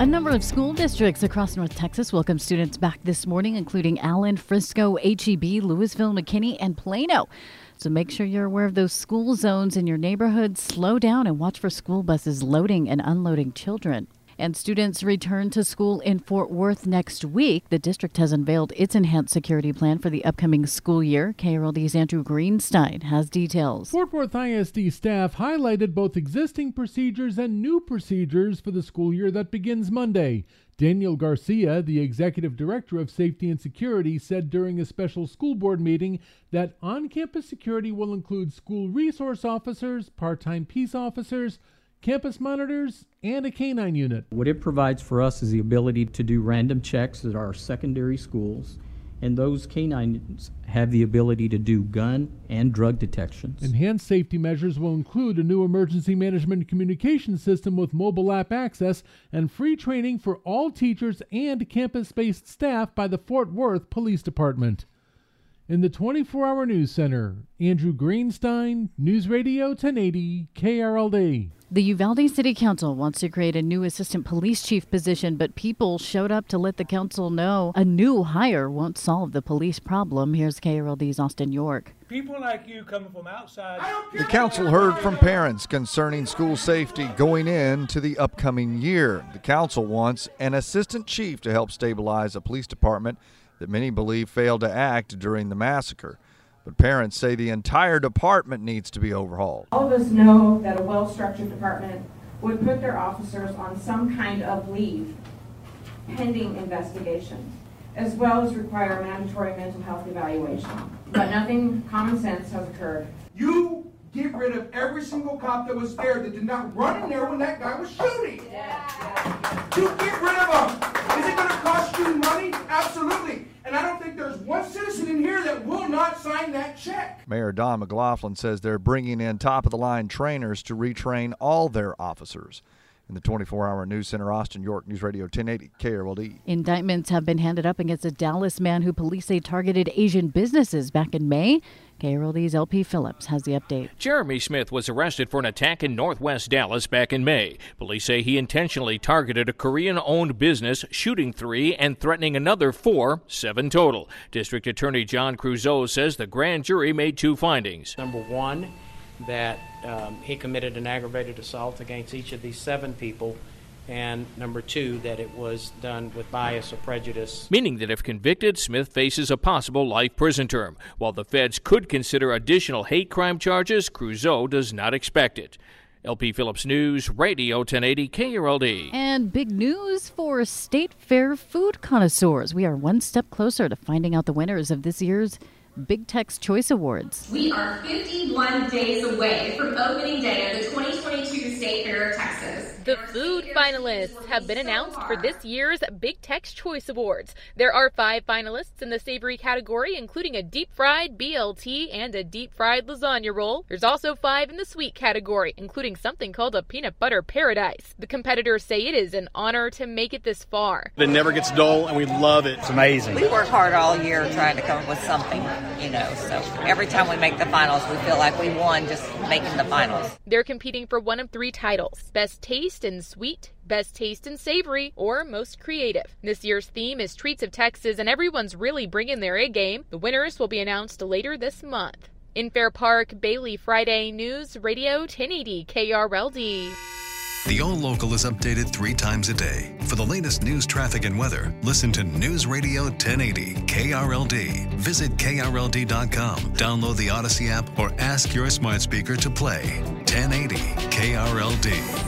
A number of school districts across North Texas welcome students back this morning, including Allen, Frisco, HEB, Lewisville, McKinney, and Plano. So make sure you're aware of those school zones in your neighborhood. Slow down and watch for school buses loading and unloading children and students return to school in Fort Worth next week. The district has unveiled its enhanced security plan for the upcoming school year. KRLD's Andrew Greenstein has details. Fort Worth ISD staff highlighted both existing procedures and new procedures for the school year that begins Monday. Daniel Garcia, the executive director of safety and security, said during a special school board meeting that on campus security will include school resource officers, part time peace officers, campus monitors, and a canine unit. What it provides for us is the ability to do random checks at our secondary schools, and those canines have the ability to do gun and drug detections. Enhanced safety measures will include a new emergency management communication system with mobile app access and free training for all teachers and campus based staff by the Fort Worth Police Department. In the 24 hour news center, Andrew Greenstein, News Radio 1080, KRLD. The Uvalde City Council wants to create a new assistant police chief position, but people showed up to let the council know a new hire won't solve the police problem. Here's KRLD's Austin York. People like you coming from outside. The council heard from parents concerning school safety going into the upcoming year. The council wants an assistant chief to help stabilize a police department that many believe failed to act during the massacre. But parents say the entire department needs to be overhauled. All of us know that a well structured department would put their officers on some kind of leave pending investigation, as well as require a mandatory mental health evaluation. But nothing common sense has occurred. You get rid of every single cop that was there that did not run in there when that guy was shooting. Yeah. You get rid of them. Is it going to cost you money? Absolutely. And I don't think there's one citizen in here that will not sign that check. Mayor Don McLaughlin says they're bringing in top of the line trainers to retrain all their officers in the 24 hour news center, Austin, York News Radio 1080 KRLD. Indictments have been handed up against a Dallas man who police say targeted Asian businesses back in May. KRLD's LP Phillips has the update. Jeremy Smith was arrested for an attack in northwest Dallas back in May. Police say he intentionally targeted a Korean owned business, shooting three and threatening another four, seven total. District Attorney John Creuzot says the grand jury made two findings. Number one, that um, he committed an aggravated assault against each of these seven people. And number two, that it was done with bias or prejudice. Meaning that if convicted, Smith faces a possible life prison term. While the feds could consider additional hate crime charges, Creuzot does not expect it. LP Phillips News, Radio 1080 KRLD. And big news for State Fair food connoisseurs. We are one step closer to finding out the winners of this year's Big Tex Choice Awards. We are 51 days away from opening day of the 2022 State Fair of Texas. The food finalists have been announced for this year's Big Tex Choice Awards. There are five finalists in the savory category, including a deep fried BLT and a deep fried lasagna roll. There's also five in the sweet category, including something called a peanut butter paradise. The competitors say it is an honor to make it this far. It never gets dull, and we love it. It's amazing. We work hard all year trying to come up with something, you know, so every time we make the finals, we feel like we won just making the finals. They're competing for one of three titles Best Taste and Sweet, Best Taste and Savory, or Most Creative. This year's theme is Treats of Texas, and everyone's really bringing their A game. The winners will be announced later this month. In Fair Park, Bailey Friday News Radio 1080 KRLD. The All Local is updated three times a day. For the latest news, traffic, and weather, listen to News Radio 1080 KRLD. Visit KRLD.com, download the Audacy app, or ask your smart speaker to play 1080 KRLD.